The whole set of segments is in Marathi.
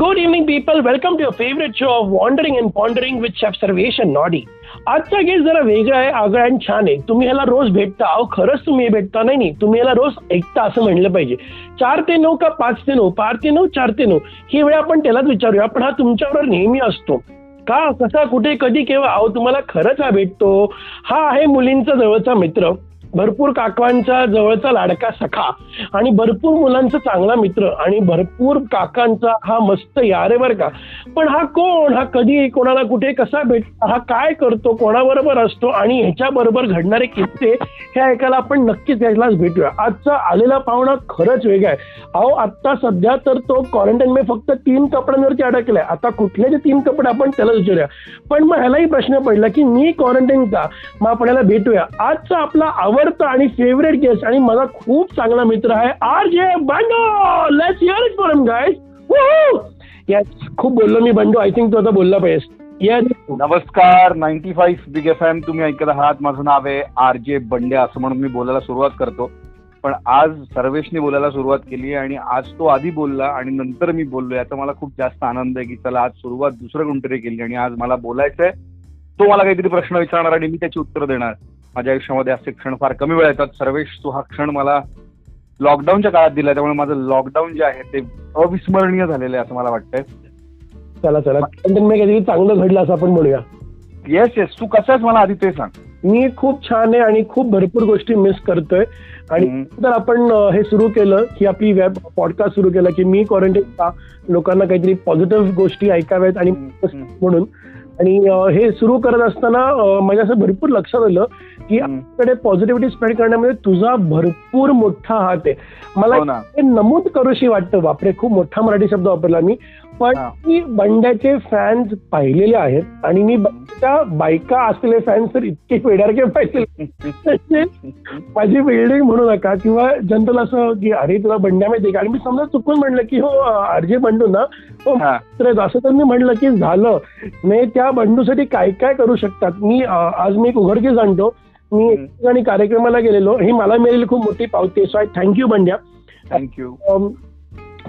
Good evening, people. Welcome to your favorite show of Wandering and Pondering with Chef Sarvation Noddy. आजचा गेस्ट जरा वेगळा आहे आगळा आणि छान आहे. तुम्ही ह्याला रोज भेटता. अहो खरंच तुम्ही भेटता नाही नाही. तुम्ही याला रोज ऐकता असं म्हणलं पाहिजे. चार ते नऊ का पाच ते नऊ? पाच ते नऊ चार ते नऊ? ही वेळ आपण त्यालाच विचारूया. पण हा तुमच्याबरोबर नेहमी असतो. का? कसा? कुठे? कधी? केव्हा? अहो तुम्हाला खरंच हा भेटतो. हा आहे मुलींचा जवळचा मित्र. भरपूर काकांचा जवळचा लाडका सखा आणि भरपूर मुलांचा चांगला मित्र आणि भरपूर काकांचा हा मस्त यारे बर का. पण हा कोण? हा कधी कोणाला कुठे कसा भेट हा काय करतो? कोणाबरोबर असतो? आणि ह्याच्या बरोबर घडणारे किस्से हे ऐकायला आपण नक्कीच यायलाच भेटूया. आजचा आलेला पाहुणा खरंच वेगळा आहे. अहो आता सध्या तर तो क्वारंटाईन मध्ये फक्त तीन कपड्यांवरती अडकलाय आता कुठले ते तीन कपडे आपण त्याला विचारूया. पण मग ह्यालाही प्रश्न पडला की मी क्वारंटाईन का मग आपल्याला भेटूया. आजचा आपला आवडतं आणि फेवरेट गेस्ट आणि माझा खूप चांगला मित्र आहे R J Bando let's hear it for guys yes खूप बोललो मी बंडो. आय थिंक तू आता बोलला पाहिजे येस नमस्कार. Ninety five big F M तुम्ही ऐकत आहात. माझं नाव आहे आर जे बंडे असं म्हणून मी बोलायला सुरुवात करतो. पण आज सर्वेशने बोलायला सुरुवात केली आणि आज तो आधी बोलला आणि नंतर मी बोललो याचा मला खूप जास्त आनंद आहे की चला आज सुरुवात दुसरं कोणतरी केली आणि आज मला बोलायचं आहे तो मला काहीतरी प्रश्न विचारणार आणि मी त्याची उत्तर देणार. माझ्या आयुष्यामध्ये असे क्षण फार कमी वेळा येतात. सर्वेश तो हा क्षण मला लॉकडाऊनच्या काळात दिला त्यामुळे माझं लॉकडाऊन जे आहे ते अविस्मरणीय झालेलं आहे असं मला वाटतंय. चला चला. काहीतरी चांगलं घडलं असं आपण म्हणूया येस येस तू कसं आहेस मला आधी ते सांग. मी खूप छान आहे आणि खूप भरपूर गोष्टी मिस करतोय. आणि. तर आपण हे सुरू केलं की आपली वेब पॉडकास्ट सुरू केलं की मी क्वारंटाईन का लोकांना काहीतरी पॉझिटिव्ह गोष्टी ऐकाव्यात आणि. म्हणून आणि हे सुरू करत असताना माझ्या असं भरपूर लक्षात आलं की. आपल्याकडे पॉझिटिव्हिटी स्प्रेड करण्यामध्ये तुझा भरपूर मोठा हात आहे. मला हे नमूद करूशी वाटतं. बापरे खूप मोठा मराठी शब्द वापरला मी. पण. मी बंड्याचे फॅन्स पाहिलेले आहेत आणि मी बंड्याच्या बायका असलेले फॅन्स तर इतके वेडारके पाहिजे माझी बिल्डिंग म्हणू नका किंवा जनरल असं की अरे तुला बंड्या माहिती का? आणि मी समजा चुकून म्हणलं की हो अर्जे बंडू ना. हो. तर असं तर मी म्हणलं की झालं. मी त्या बंडूसाठी काय काय करू शकतात? मी आज मी एक उघडकीस आणतो. मी एक ठिकाणी कार्यक्रमाला गेलेलो. ही मला मिळालेली खूप मोठी पावती. So I thank you Bandya. Thank you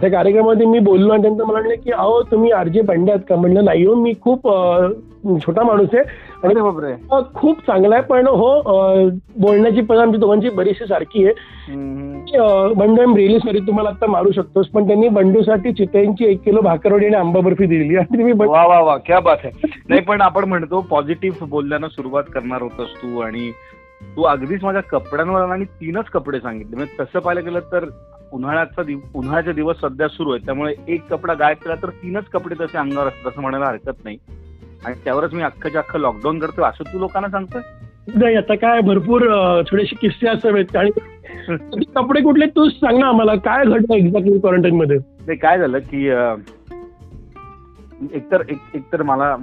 त्या कार्यक्रमामध्ये मी बोललो आणि त्यांचं मला म्हणलं की अहो तुम्ही आरजे बंडे आहात का? म्हणलं नाही हो मी खूप छोटा माणूस आहे. आणि खूप चांगला आहे पण हो बोलण्याची पद्धत आमची दोघांची बरीचशी सारखी आहे. बंडू एम रिअली सॉरी तुम्हाला आता मारू शकतोस पण त्यांनी बंडूसाठी चितळ्यांची एक किलो भाकरवडी आणि आंबा बर्फी दिलेली आणि तुम्ही वा वा वा क्या बात आहे. नाही पण आपण म्हणतो पॉझिटिव्ह बोलल्यानं सुरुवात करणार होतस तू आणि तू अगदीच माझ्या कपड्यांवर आणि तीनच कपडे सांगितले. म्हणजे तसं पाहायला गेलं तर उन्हाळ्याचा दिव उन्हाळ्याचे दिवस सध्या सुरू आहेत. त्यामुळे एक कपडा गायब केला तर तीनच कपडे तसे अंगावर असतात असं म्हणायला हरकत नाही. आणि त्यावरच मी अख्खच्या अख्खं लॉकडाऊन करतो असं तू लोकांना सांगतोय? नाही आता काय भरपूर थोडेसे किस्से असावेत. आणि कपडे कुठले तूच सांग ना आम्हाला. काय घडलं एक्झॅक्टली क्वारंटाईन मध्ये? ते काय झालं की एकतर एक एकतर मला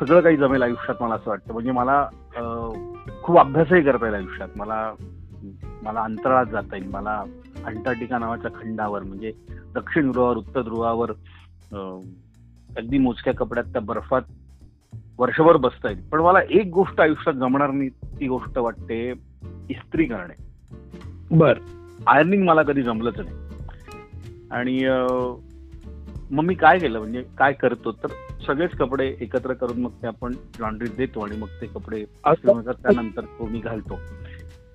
सगळं काही जमेल आयुष्यात मला असं वाटतं. म्हणजे मला खूप अभ्यासही करता येईल आयुष्यात. मला मला अंतराळात जाता येईल. मला अंटार्क्टिका नावाच्या खंडावर म्हणजे दक्षिण ध्रुवावर उत्तर ध्रुवावर अगदी मोजक्या कपड्यात त्या बर्फात वर्षभर बसता येईल. पण मला एक गोष्ट आयुष्यात जमणार नाही ती गोष्ट वाटते इस्त्री करणे. बर. आयर्निंग मला कधी जमलंच नाही. आणि मग मी काय केलं म्हणजे काय करतो तर सगळेच कपडे एकत्र करून मग ते आपण लॉन्ड्रीत देतो आणि मग ते कपडे त्यानंतर तो मी घालतो.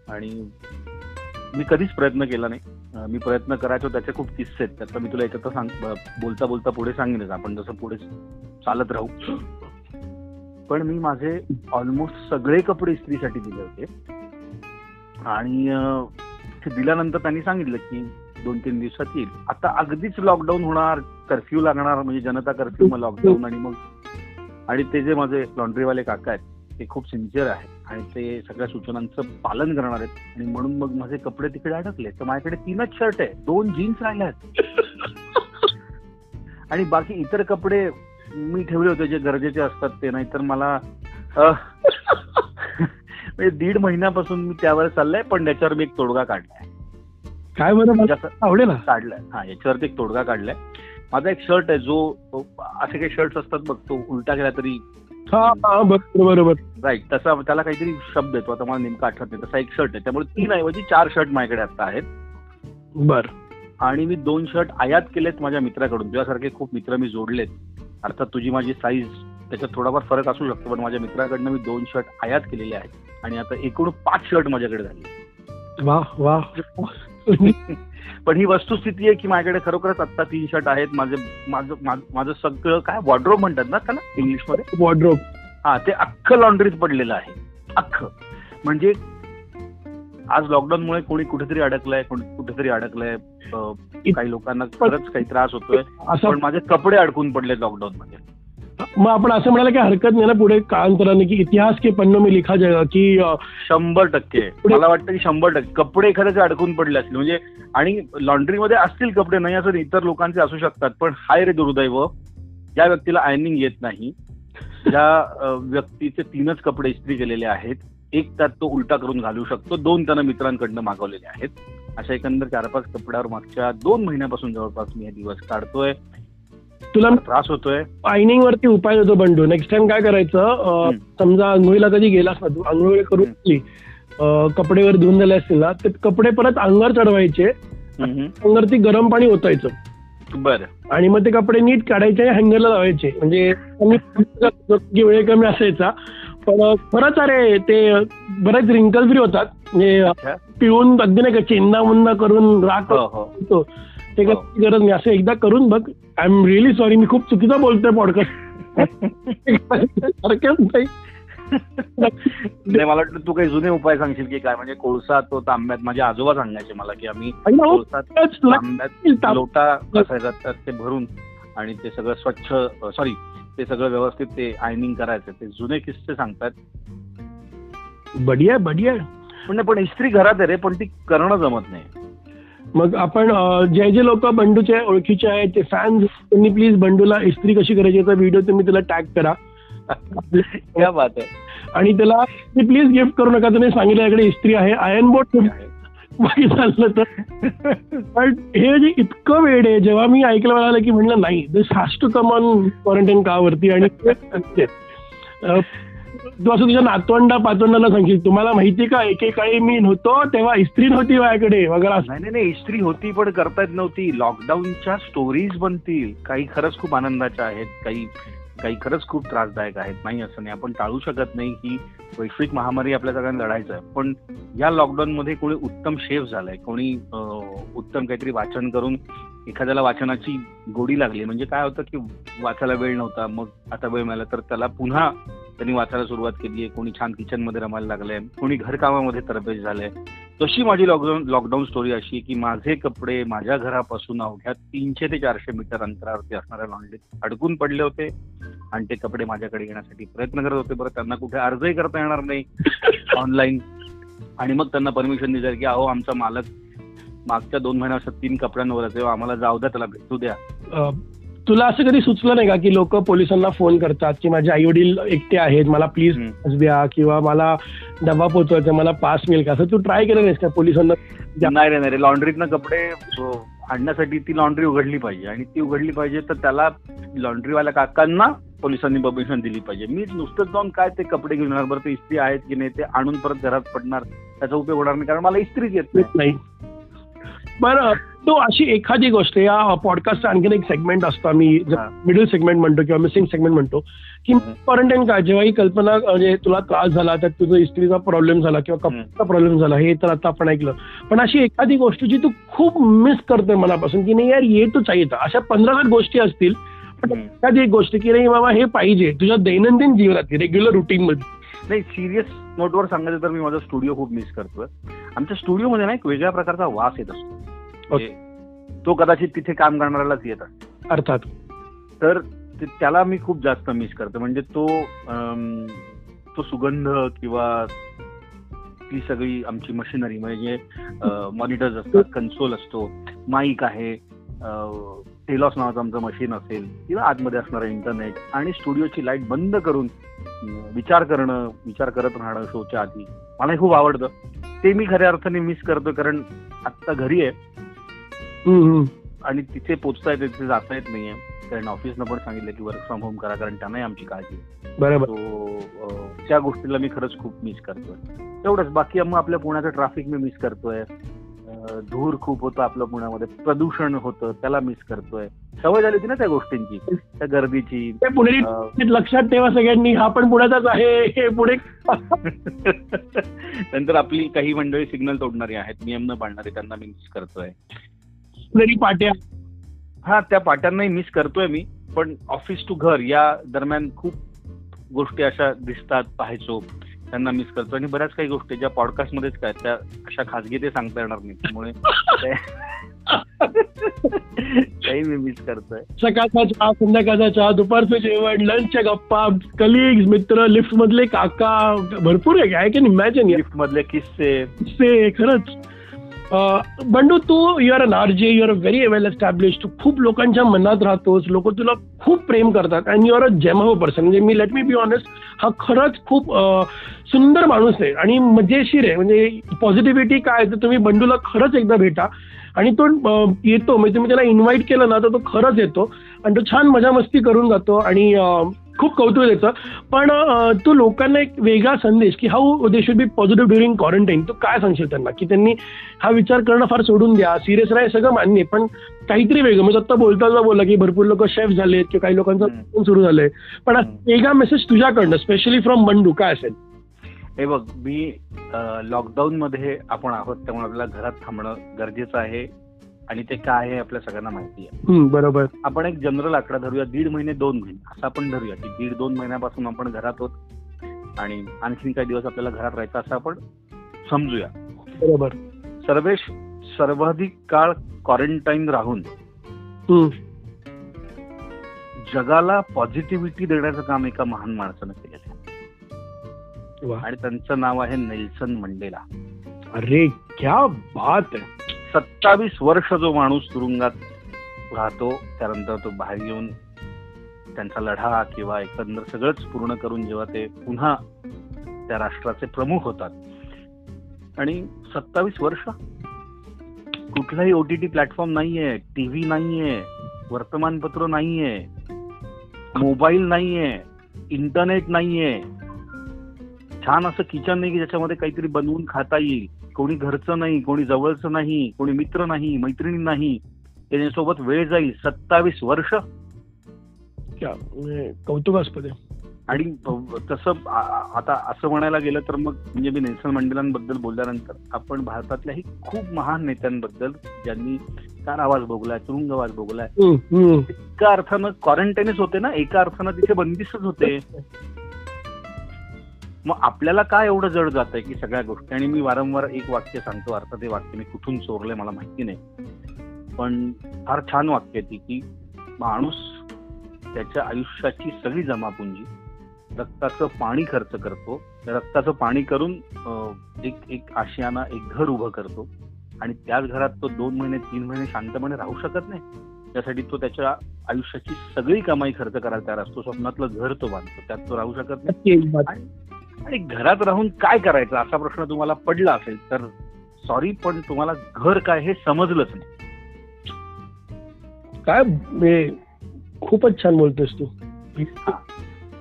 आणि मी कधीच प्रयत्न केला नाही. मी प्रयत्न करायचो त्याचे खूप किस्से आहेत. त्याचा मी तुला याच्यात सांग बोलता बोलता पुढे सांगेनच. आपण जसं पुढे चालत राहू. पण मी माझे ऑलमोस्ट सगळे कपडे इस्त्रीसाठी दिले होते. आणि ते दिल्यानंतर त्यांनी सांगितलं की दोन तीन दिवसात येईल. आता अगदीच लॉकडाऊन होणार कर्फ्यू लागणार म्हणजे जनता कर्फ्यू मग लॉकडाऊन आणि मग आणि ते जे माझे लॉन्ड्रीवाले काका आहेत ते खूप सिन्सिअर आहेत. आणि ते सगळ्या सूचनांचं पालन करणार आहेत. आणि म्हणून मग माझे कपडे तिकडे अडकले. तर माझ्याकडे तीनच शर्ट आहे. दोन जीन्स राहिले आहेत. आणि बाकी इतर कपडे मी ठेवले होते जे गरजेचे असतात ते. नाहीतर मला म्हणजे दीड महिन्यापासून मी त्यावर चाललंय पण त्याच्यावर मी एक तोडगा काढलाय. काय बरं? आवडेल. ना काढलाय. हा याच्यावरती एक तोडगा काढलाय. माझा एक शर्ट आहे जो असे काही शर्ट्स असतात बघ तो उलटा केला तरी हा बरोबर बरोबर. राईट तसा त्याला काहीतरी शब्द येतो आता मला नेमका आठवत नाही. तसा एक शर्ट आहे. त्यामुळे तीन ऐवजी चार शर्ट माझ्याकडे आता आहेत. बर. आणि मी दोन शर्ट आयात केलेत माझ्या मित्राकडून. तुझ्यासारखे खूप मित्र मी जोडलेत. अर्थात तुझी माझी साईज त्याच्यात थोडाफार फरक असू शकतो पण माझ्या मित्राकडनं मी दोन शर्ट आयात केलेले आहेत. आणि आता एकूण पाच शर्ट माझ्याकडे झाले वा वा पण ही वस्तुस्थिती आहे की माझ्याकडे खरोखरच आत्ता तीन शर्ट आहेत. माझे माझं माझं सगळं काय वॉर्ड्रोब म्हणतात ना त्याला? इंग्लिशमध्ये वॉर्ड्रोब हा ते अख्खं लॉन्ड्रीत पडलेलं आहे. अख्खं. म्हणजे आज लॉकडाऊनमुळे कोणी कुठेतरी अडकलंय कोणी कुठेतरी अडकलंय. काही लोकांना खरंच काही त्रास होतोय. असं पण माझे कपडे अडकून पडले लॉकडाऊन मध्ये मग आपण असं म्हणायला की हरकत नाही ना पुढे काळांतराने की इतिहास के पन्नो में लिखा जाएगा की शंभर टक्के. मला वाटतं की शंभर टक्के. कपडे एखाद्याचे अडकून पडले असतील. म्हणजे आणि लॉन्ड्रीमध्ये असतील कपडे नाही असं इतर लोकांचे असू शकतात पण हाय रे दुर्दैव ज्या व्यक्तीला आयनिंग येत नाही. ज्या व्यक्तीचे तीनच कपडे इस्त्री केलेले आहेत. एक त्यात तो उलटा करून घालू शकतो. दोन त्यानं मित्रांकडनं मागवलेले आहेत. अशा एकंदर चार पाच कपड्यावर मागच्या दोन महिन्यापासून जवळपास मी हे दिवस काढतोय. तुला त्रास होतोय. आयनिंग वरती उपाय देतो बंडू. नेक्स्ट टाइम काय करायचं. समजा आंघोळीला कधी गेलास ना तू आंघोळी करून कपडे वर धुवून झाले असतील ना ते कपडे परत अंगावर चढवायचे. अंगावरती गरम पाणी ओतायचं. बरं. आणि मग ते कपडे नीट काढायचे आणि हँगरला लावायचे. म्हणजे वेळ कमी असायचा. पण खरंच अरे ते बरेच रिंकल फ्री होतात. म्हणजे. पिळून अगदी नाही का चेन्ना मुन्ना करून राख हो हो. होतो. ते हो. काही गरज नाही. असं एकदा करून बघ. आय एम रिअली सॉरी मी खूप चुकीचं बोलतोय पॉडकास्ट नाही. मला वाटतं तू काही जुने उपाय सांगशील की काय? म्हणजे कोळसा तो तांब्यात माझे आजोबा सांगायचे मला की आम्ही तांब्यात लोटा त्यात ते भरून आणि ते सगळं स्वच्छ सॉरी ते सगळं व्यवस्थित ते आयनिंग करायचं. ते जुने किस्से सांगतात. बढिया बढिया. पण इस्त्री घरात आहे रे पण ती करणं जमत नाही. मग आपण जे जे लोक बंडूचे ओळखीचे आहेत ते फॅन्स त्यांनी प्लीज बंडूला इस्त्री कशी करायची याचा व्हिडिओ तुम्ही त्याला टॅग करा. क्या बात आहे. आणि त्याला प्लीज गिफ्ट करू नका तुम्ही सांगितलं याकडे इस्त्री आहे आयर्न बोट बाकी चाललं तर. पण हे जे इतकं वेळ आहे जेव्हा मी ऐकलं मला की म्हणलं नाही this has to come on quarantine का वरती? आणि तू असं तुझ्या नातवंडा पातवंडाला सांगशील. तुम्हाला माहिती का एकेकाळी मी नव्हतो तेव्हा इस्त्री नव्हती माझ्याकडे. वगैरे असं. नाही नाही नाही इस्त्री होती पण करता येत नव्हती. लॉकडाऊनच्या स्टोरीज बनतील. काही खरंच खूप आनंदाच्या आहेत. काही काही खरंच खूप त्रासदायक आहेत. नाही असं नाही. आपण टाळू शकत नाही की वैश्विक महामारी आपल्या सगळ्यांना लढायचं आहे. पण या लॉकडाऊन मध्ये कोणी उत्तम शेफ झालाय. कोणी उत्तम काहीतरी वाचन करून एखाद्याला वाचनाची गोडी लागली. म्हणजे काय होतं की वाचायला वेळ नव्हता. मग आता वेळ मिळाला तर त्याला पुन्हा त्यांनी वाचायला सुरुवात केली आहे. कोणी छान किचनमध्ये रमायला लागलंय. कोणी घरकामामध्ये तरबेज झालंय. तशी माझी लॉकडाऊन लॉकडाऊन स्टोरी अशी की माझे कपडे माझ्या घरापासून अवघ्या तीनशे ते चारशे मीटर अंतरावरती असणाऱ्या लॉन्ड्रीत अडकून पडले होते. आणि ते कपडे माझ्याकडे येण्यासाठी प्रयत्न करत होते. बरं त्यांना कुठे अर्जही करता येणार नाही. ऑनलाईन आणि मग त्यांना परमिशन दिली की अहो आमचा मालक मागच्या दोन महिन्यापासून तीन कपड्यांवर आहे, तेव्हा आम्हाला जाऊ द्या त्याला भेटू द्या. तुला असं कधी सुचलं नाही का की लोक पोलिसांना फोन करतात की माझे आई वडील एकटे आहेत मला प्लीज. द्या किंवा मला डबा पोचवायचा मला पास मिळेल का? असं तू ट्राय केलं नाहीस का पोलिसांना? नाही रे नाही रे. लॉन्ड्रीतनं कपडे आणण्यासाठी ती लॉन्ड्री उघडली पाहिजे. आणि ती उघडली पाहिजे तर त्याला लॉन्ड्रीवाल्या काकांना पोलिसांनी परमिशन दिली पाहिजे. मी नुसतंच जाऊन काय ते कपडे घेऊन येणार बरं ते इस्त्री आहेत की नाही ते आणून परत घरात पडणार त्याचा उपयोग होणार नाही कारण मला इस्त्रीच येत नाही. बरं तो अशी एखादी गोष्ट या पॉडकास्टचा आणखीन एक सेगमेंट असतो आम्ही. मिडल सेगमेंट म्हणतो किंवा मिसिंग सेगमेंट म्हणतो की. क्वारंटाईन काय जेव्हा ही कल्पना म्हणजे तुला त्रास झाला त्यात तुझा इस्त्रीचा प्रॉब्लेम झाला किंवा कपड्याचा प्रॉब्लेम झाला हे तर आता आपण ऐकलं पण अशी एखादी गोष्ट जी तू खूप मिस करतोय मनापासून की नाही यार ये तू चाहिए अशा पंधरा सात गोष्टी असतील पण. एखादी एक गोष्ट की नाही बाबा हे पाहिजे तुझ्या दैनंदिन जीवनात रेग्युलर रुटीन मध्ये नाही सिरियस नोटवर सांगायचं तर मी माझा स्टुडिओ खूप मिस करतोय आमच्या स्टुडिओमध्ये ना एक वेगळ्या प्रकारचा वास येत असतो म्हणजे तो कदाचित तिथे काम करणाऱ्यालाच येत असतो अर्थात. तर त्याला मी खूप जास्त मिस करतो. म्हणजे तो तो सुगंध किंवा ती सगळी आमची मशिनरी म्हणजे मॉनिटर्स असतात कन्सोल असतो माईक आहे टेलॉस नावाचं आमचं मशीन असेल किंवा आतमध्ये असणारं इंटरनेट आणि स्टुडिओची लाइट बंद करून विचार करणं विचार करत राहणं शोच्या आधी मला खूप आवडतं. ते मी खऱ्या अर्थाने मिस करतो कारण आत्ता घरी आहे. आणि तिथे पोचता येते तिथे जाता येत नाहीये. कारण ऑफिसनं पण सांगितलं की वर्क फ्रॉम होम करा कारण त्यांनाही आमची काळजी. बरोबर. त्या गोष्टीला मी खरंच खूप मिस करतोय. तेवढंच बाकी मग आपल्या पुण्याचं ट्रॅफिक मी मिस करतोय. धूर खूप होतं आपलं पुण्यामध्ये. प्रदूषण होतं त्याला मिस करतोय. सवय झाली होती ना त्या गोष्टींची त्या गर्दीची. लक्षात ठेवा सगळ्यांनी हा पण पुण्याचाच आहे. हे पुढे नंतर आपली काही मंडळी सिग्नल तोडणारी आहेत. नियम न पाळणारी त्यांना मी मिस करतोय. पुणेरी पाट्या हा त्या पाट्यांनाही मिस करतोय मी पण ऑफिस टू घर या दरम्यान खूप गोष्टी अशा दिसतात पाहायचो त्यांना मिस करतो आणि बऱ्याच काही गोष्टी ज्या पॉडकास्ट मध्येच काय त्या अशा खाजगी ते सांगता येणार नाही. त्यामुळे काही मी मिस करतोय. सकाळचा चहा संध्याकाळचा चहा दुपारचं जेवण लंचच्या गप्पा कलिग्स मित्र लिफ्ट मधले काका भरपूर आहे काय कॅन इमॅजिन लिफ्ट मधले किस्से. से खरंच. बंडू तू you are an R J you are very well establish तू खूप लोकांच्या मनात राहतोस. लोक तुला खूप प्रेम करतात. And you are a जेमहो person म्हणजे मी लेट मी बी ऑनेस्ट हा खरंच खूप सुंदर माणूस आहे. आणि मजेशीर आहे. म्हणजे पॉझिटिव्हिटी काय आहे तर तुम्ही बंडूला खरंच एकदा भेटा. आणि तो येतो. म्हणजे तुम्ही त्याला इन्व्हाइट केलं ना तर तो खरंच येतो. आणि तो छान मजा मस्ती करून जातो. आणि खूप कौतुक त्याचं पण तू लोकांना एक वेगळा संदेश की how they should be positive during quarantine तू काय सांगशील त्यांना? की त्यांनी हा विचार करणं फार सोडून द्या. सिरियस राहा हे सगळं मान्य आहे, पण काहीतरी वेगळं. म्हणजे आता बोलताना बोलला की भरपूर लोक शेफ झालेत किंवा काही लोकांचं सुरू झालंय. पण. वेगळा मेसेज तुझ्याकडनं स्पेशली फ्रॉम बंडू काय असेल? हे बघ मी लॉकडाऊन मध्ये आपण आहोत. त्यामुळे आपल्याला घरात थांबणं गरजेचं आहे. आणि ते काय आहे आपल्या सगळ्यांना माहिती आहे. बरोबर. आपण एक जनरल आकडा धरूया दीड महिने दोन महिने असं आपण धरूया की दीड दोन महिन्यापासून आपण घरात होत आणि आणखीन काही दिवस आपल्याला घरात राहायचं असं आपण समजूया. बरोबर. सर्वेश सर्वाधिक काळ क्वारंटाईन राहून जगाला पॉझिटिव्हिटी देण्याचं काम एका महान माणसानं केलेलं आहे. आणि त्यांचं नाव आहे नेल्सन मंडेला. अरे क्या बात आहे. सत्तावीस वर्ष जो माणूस तुरुंगात राहतो त्यानंतर तो बाहेर येऊन त्यांचा लढा किंवा एकंदर सगळंच पूर्ण करून जेव्हा ते पुन्हा त्या राष्ट्राचे प्रमुख होतात. आणि सत्तावीस वर्ष? कुठलाही ओटीटी प्लॅटफॉर्म नाहीये टीव्ही नाहीये वर्तमानपत्र नाहीये मोबाईल नाहीये इंटरनेट नाहीये. छान असं किचन नाही की ज्याच्यामध्ये काहीतरी बनवून खाता येईल. कोणी घरचं नाही कोणी जवळचं नाही कोणी मित्र नाही मैत्रिणी नाही त्याच्यासोबत वेळ जाईल सत्तावीस वर्ष. क्या म्हणजे कौतुकास्पद आणि तसं आता असं म्हणायला गेलं तर मग म्हणजे मी नेल्सन मंडेलांबद्दल बोलल्यानंतर आपण भारतातल्याही खूप महान नेत्यांबद्दल ज्यांनी कारावास भोगलाय तुरुंगवास भोगलाय. एका अर्थानं क्वारंटाईनच होते ना एका अर्थानं तिथे बंदिस्तच होते. मग आपल्याला काय एवढं जड जात आहे की सगळ्या गोष्टी? आणि मी वारंवार एक वाक्य सांगतो अर्थात ते वाक्य मी कुठून चोरलंय मला माहिती नाही. पण फार छान वाक्य आहे ती की माणूस त्याच्या आयुष्याची सगळी जमापुंजी रक्ताचं पाणी खर्च करतो. त्या रक्ताचं पाणी करून एक एक आशियाना एक घर उभं करतो. आणि त्याच घरात तो दोन महिने तीन महिने शांतपणे राहू शकत नाही. त्यासाठी तो त्याच्या आयुष्याची सगळी कमाई खर्च करायला तयार असतो. स्वप्नातलं घर तो बांधतो त्यात तो राहू शकत नाही. आणि घरात राहून काय करायचं असा प्रश्न तुम्हाला पडला असेल तर सॉरी पण तुम्हाला घर काय हे समजलंच नाही. काय खूपच छान बोलतोस तू.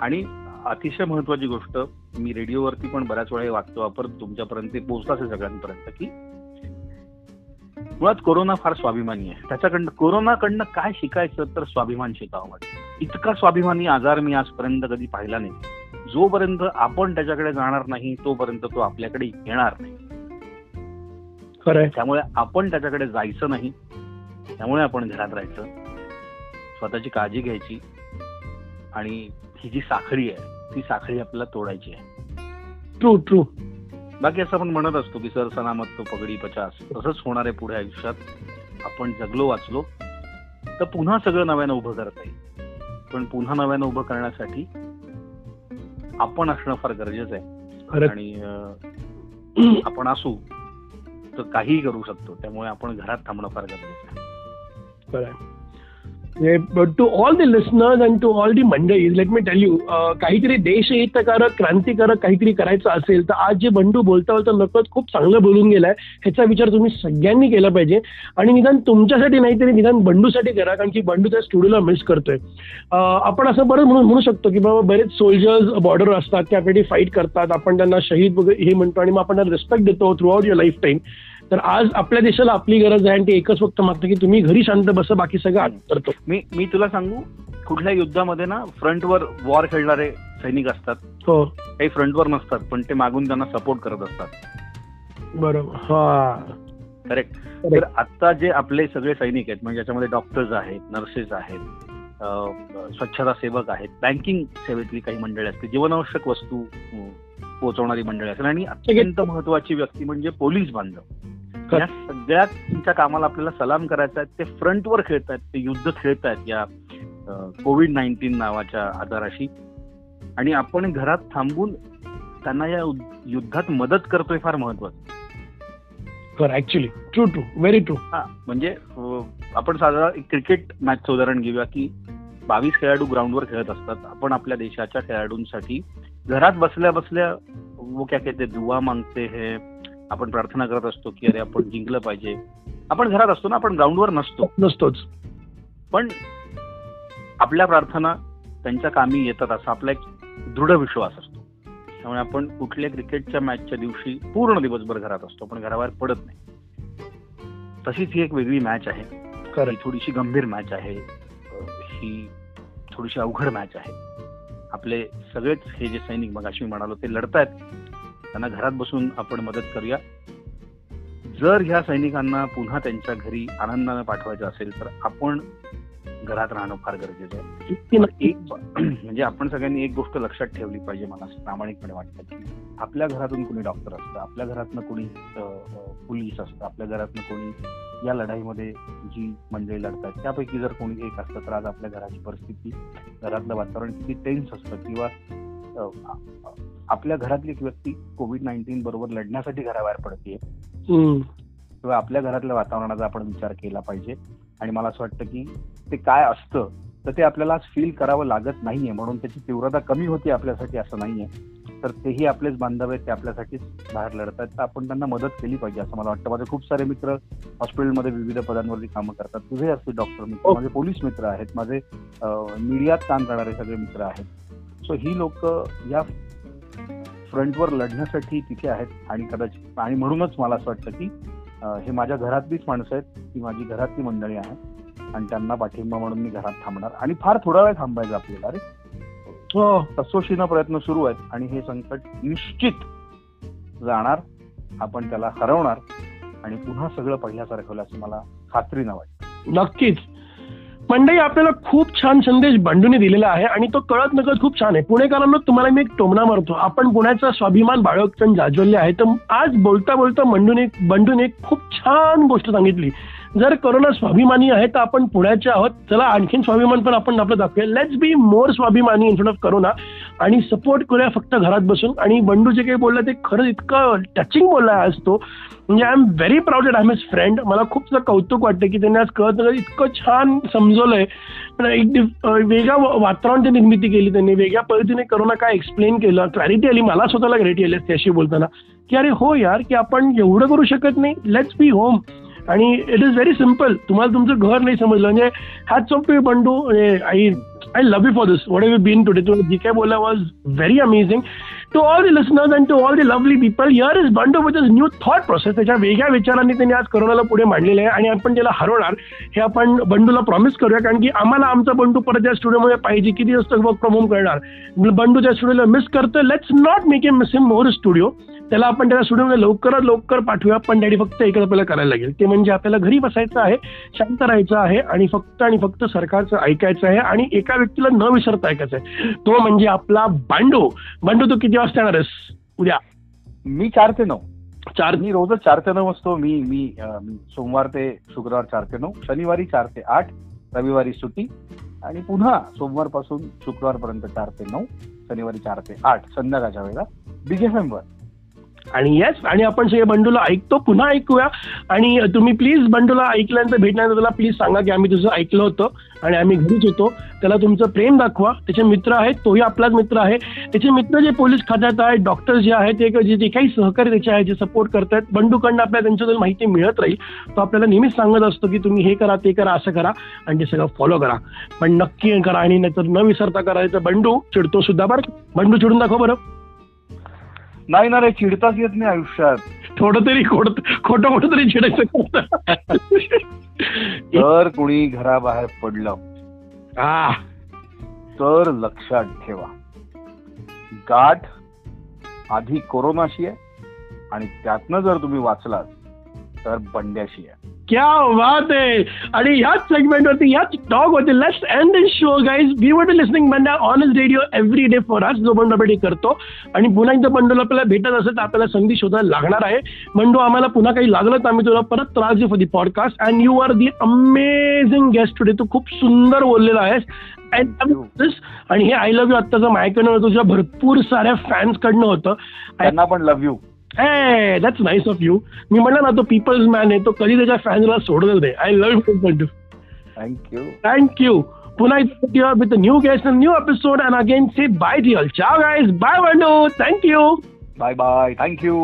आणि अतिशय महत्वाची गोष्ट मी रेडिओवरती पण बऱ्याच वेळा हे वाक्य वापरतो तुमच्यापर्यंत पोहोचताच सगळ्यांपर्यंत की मुळात कोरोना फार स्वाभिमानी आहे. त्याच्याकडनं कोरोनाकडनं काय शिकायचं तर स्वाभिमान शिकावं वाटतं. इतका स्वाभिमानी आजार मी आजपर्यंत कधी पाहिला नाही. जोपर्यंत आपण त्याच्याकडे जाणार नाही तोपर्यंत तो आपल्याकडे येणार नाही. त्यामुळे आपण त्याच्याकडे जायचं नाही. त्यामुळे आपण घरात राहायचं. स्वतःची काळजी घ्यायची. आणि ही जी साखळी आहे ती साखळी आपल्याला तोडायची आहे. ट्रू ट्रू बाकी असं आपण म्हणत असतो की सर सलामत तो पगडी पचास. तसंच होणार आहे पुढे आयुष्यात. आपण जगलो वाचलो तर पुन्हा सगळं नव्यानं उभं करता येईल. पण पुन्हा नव्यानं उभं करण्यासाठी आपण असणं फार गरजेचं आहे. आणि आपण असू तर काहीही करू शकतो. त्यामुळे आपण घरात थांबणं फार गरजेचं आहे. To all the listeners and to all the मंडळी लेट मी टेल यू काहीतरी देशहितकारक क्रांतिकारक काहीतरी करायचं असेल तर आज जे बंडू बोलता बोलता नकळत खूप चांगलं बोलून गेलाय. ह्याचा विचार तुम्ही सगळ्यांनी केला पाहिजे. आणि निदान तुमच्यासाठी नाही तरी निदान बंडूसाठी करा कारण की बंडू त्या स्टुडिओला मिस करतोय. आपण असं बरं म्हणून म्हणू शकतो की बाबा बरेच सोल्जर्स बॉर्डर असतात ते आपल्यासाठी फाईट करतात. आपण त्यांना शहीद वगैरे हे म्हणतो आणि मग आपण त्यांना रिस्पेक्ट देतो throughout your life time तर आज आपल्या देशाला आपली गरज आहे आणि ते एकच फक्त मागतं की तुम्ही घरी शांत बसा बाकी सगळं करतो. मी मी तुला सांगू कुठल्या युद्धामध्ये ना फ्रंटवर वॉर खेळणारे सैनिक असतात. हो. काही फ्रंटवर नसतात पण ते मागून त्यांना सपोर्ट करत असतात. बरोबर. हा. करेक्ट. तर आता जे आपले सगळे सैनिक आहेत म्हणजे याच्यामध्ये डॉक्टर्स आहेत नर्सेस आहेत स्वच्छता सेवक आहेत बँकिंग सेवेतली काही मंडळी असतील जीवनावश्यक वस्तू पोहोचवणारी मंडळी असेल. आणि अत्यंत महत्वाची व्यक्ती म्हणजे पोलीस बांधव. या सगळ्यांच्या कामाला आपल्याला सलाम करायचा आहे. ते फ्रंटवर खेळत आहेत ते युद्ध खेळत आहेत या कोविड नाईन्टीन नावाच्या आजाराशी. आणि आपण घरात थांबून त्यांना या युद्ध- युद्धात मदत करतोय फार महत्वाचं actually true true very true हा म्हणजे आपण साधारण क्रिकेट मॅचचं उदाहरण घेऊया की बावीस खेळाडू ग्राउंडवर खेळत असतात. आपण आपल्या देशाच्या खेळाडूंसाठी घरात बसल्या बसल्या वो क्या कहते दुवा मागते हे आपण प्रार्थना करत असतो की अरे आपण जिंकलं पाहिजे. आपण घरात असतो ना आपण ग्राउंडवर नसतो. नसतोच. पण आपल्या प्रार्थना त्यांच्या कामी येतात असा आपला एक दृढ विश्वास असतो. त्यामुळे आपण कुठल्या क्रिकेटच्या मॅचच्या दिवशी पूर्ण दिवसभर घरात असतो. पण घराबाहेर पडत नाही. तशीच ही एक वेगळी मॅच आहे. थोडीशी गंभीर मॅच आहे. ही थोडीशी अवघड मॅच आहे. आपले सगळेच हे जे सैनिक मग मी म्हणालो ते लढतायत. त्यांना घरात बसून आपण मदत करूया. जर ह्या सैनिकांना पुन्हा त्यांच्या घरी आनंदाने पाठवायचं असेल तर आपण घरात राहणं फार गरजेचं आहे. एक म्हणजे आपण सगळ्यांनी एक गोष्ट लक्षात ठेवली पाहिजे मला प्रामाणिकपणे वाटतं की आपल्या घरातून कोणी डॉक्टर असतं आपल्या घरातनं कोणी पोलीस असतं आपल्या घरातनं कोणी या लढाईमध्ये जी मंडळी लढतात त्यापैकी जर कोणी एक असतं तर आज आपल्या घराची परिस्थिती घरातलं वातावरण किती टेन्स असतं किंवा आपल्या घरातली एक व्यक्ती कोविड नाईन्टीन बरोबर लढण्यासाठी घराबाहेर पडते. किंवा आपल्या घरातल्या वातावरणाचा आपण विचार केला पाहिजे आणि मला असं वाटतं की ते काय असतं तर ते आपल्याला आज फील करावं लागत नाहीये. म्हणून त्याची तीव्रता कमी होती आपल्यासाठी असं नाहीये. तर तेही आपलेच बांधव आहेत ते आपल्यासाठीच बाहेर लढतात तर आपण त्यांना मदत केली पाहिजे असं मला वाटतं. माझे खूप सारे मित्र हॉस्पिटलमध्ये विविध पदांवरती कामं करतात. तुझे असतील डॉक्टर मित्र हो. माझे पोलीस मित्र आहेत. माझे मीडियात काम करणारे सगळे मित्र आहेत. सो ही लोक या फ्रंटवर लढण्यासाठी तिथे आहेत. आणि कदाचित आणि म्हणूनच मला असं वाटतं की हे माझ्या घरातलीच माणसं आहेत. ती माझी घरातली मंडळी आहेत आणि त्यांना पाठिंबा म्हणून मी घरात थांबणार. आणि फार थोडा वेळ थांबायचं आपल्याला अरे हो. ससोशीनं प्रयत्न सुरू आहेत आणि हे संकट निश्चित जाणार. आपण त्याला हरवणार. आणि पुन्हा सगळं पहिल्यासारखं होईल असं मला खात्रीनं वाटतं. नक्कीच. मंडळी आपल्याला खूप छान संदेश बंडूने दिलेला आहे आणि तो कळत नकळत खूप छान आहे. पुणेकरांना तुम्हाला मी एक टोमणा मारतो. आपण पुण्याचा स्वाभिमान बाळगताना जाज्वल्य आहे. तर आज बोलता बोलता बंडूने बंडूने एक खूप छान गोष्ट सांगितली. जर करोना स्वाभिमानी आहे तर आपण पुण्याचे आहोत. चला आणखीन स्वाभिमान पण आपण आपलं दाखवूया. लेट्स बी मोर स्वाभिमानी इन फ्रंट ऑफ करोना आणि सपोर्ट करूया फक्त घरात बसून. आणि बंडू जे काही बोलला ते खरंच इतकं टचिंग बोलला आज तो. म्हणजे I am very proud that I am friend मला खूप कौतुक वाटतं की त्यांनी आज कळत इतकं छान समजवलंय. पण एक वेगळ्या वातावरण निर्मिती केली त्यांनी. वेगळ्या पद्धतीने करोना काय एक्सप्लेन केलं. क्लॅरिटी आली. मला स्वतःला क्लॅरिटी आली त्याशी बोलताना. की अरे हो यार की आपण एवढं करू शकत नाही. लेट्स बी होम आणि इट इज व्हेरी सिंपल तुम्हाला तुमचं घर नाही समजलं. म्हणजे hats off to Bandu. I I love you for this what have been today तुम्ही जी काय बोला was very amazing to all the listeners and to all the lovely people here is Bandu with is new thought process त्याच्या वेगळ्या विचारांनी त्यांनी आज करोनाला पुढे मांडलेलं आहे. आणि आपण त्याला हरवणार हे आपण बंडूला प्रॉमिस करूया. कारण की आम्हाला आमचा बंडू परत या स्टुडिओमध्ये पाहिजे. किती दिवस वर्क फ्रॉम होम करणार? बंडू त्या स्टुडिओला मिस करतो let's not make a miss him more studio त्याला आपण त्याला स्टुडिओमध्ये लवकरात लवकर पाठवूया. पण डॅडी फक्त एकच आपल्याला करायला लागेल. ते म्हणजे आपल्याला घरी बसायचं आहे शांत राहायचं आहे आणि फक्त आणि फक्त सरकारचं ऐकायचं आहे आणि एका व्यक्तीला न विसरता ऐकायचं आहे. तो म्हणजे आपला बांडू. बांडू तू किती वाजता येणार आहेस? उद्या. मी चार ते नऊ. चार. मी रोजच चार ते नऊ असतो. मी मी सोमवार ते शुक्रवार चार ते नऊ. शनिवारी चार ते आठ. रविवारी सुट्टी. आणि पुन्हा सोमवारपासून शुक्रवार पर्यंत चार ते नऊ. शनिवारी चार ते आठ. संध्याकाळच्या वेळेला. बिग एफ वर. आणि येस आणि आपण सगळे बंडूला ऐकतो पुन्हा ऐकूया. आणि तुम्ही प्लीज बंडूला ऐकल्यानंतर भेटल्यानंतर त्याला प्लीज सांगा की आम्ही तुझं ऐकलं होतं आणि आम्ही घरीच होतो. त्याला तुमचं प्रेम दाखवा. त्याचे मित्र आहेत तोही आपलाच मित्र आहे. त्याचे मित्र जे पोलीस खात्यात आहेत डॉक्टर जे आहेत ते जे जे काही सहकारी त्याचे आहेत जे सपोर्ट करतात बंडूकडनं आपल्याला त्यांच्याबद्दल माहिती मिळत राहील तो आपल्याला नेहमीच सांगत असतो की तुम्ही हे करा ते करा असं करा आणि ते सगळं फॉलो करा. पण नक्की करा आणि नाहीतर न विसरता करायचं बंडू चिडतो सुद्धा बरं. बंडू चिडून दाखव बरं. नाही ना रे चिडताच येत नाही आयुष्यात. थोडं तरी खोट खोटं खोटं तरी चिडायचं जर कुणी घराबाहेर पडलं हा. तर लक्षात ठेवा. गाठ आधी कोरोनाशी आहे आणि त्यातनं जर तुम्ही वाचलात तर बंड्याशी आहे. क्या बात आहे आणि ह्याच सेगमेंट वरती ह्याच टॉक होते। Let's end this show guys we are listening Banda on is radio every day for us जो बंडू आपण करतो आणि पुन्हा एकदा बंडूला आपल्याला भेटत असेल तर आपल्याला संधी शोधायला लागणार आहे. बंडू आम्हाला पुन्हा काही लागलं तर आम्ही तुला परत त्रास देऊ for the podcast and you are the amazing guest today तू खूप सुंदर बोललेला आहेस. आणि हे आय लव्ह यू आत्ताचं माझ्याकडनं तुझ्या भरपूर साऱ्या फॅन्स कडनं होतं. त्यांना पण love you हे दॅट्स नाईस ऑफ यू मी म्हणलं ना तो पीपल्स मॅन आहे तो कधी त्याच्या फॅन्सला सोडत नाही I love you Bandu thank you Thank you. Puna is here with a new guest and new episode. And again, say bye, dear. Ciao, guys. Bye, Vandu. Thank you. Bye bye thank you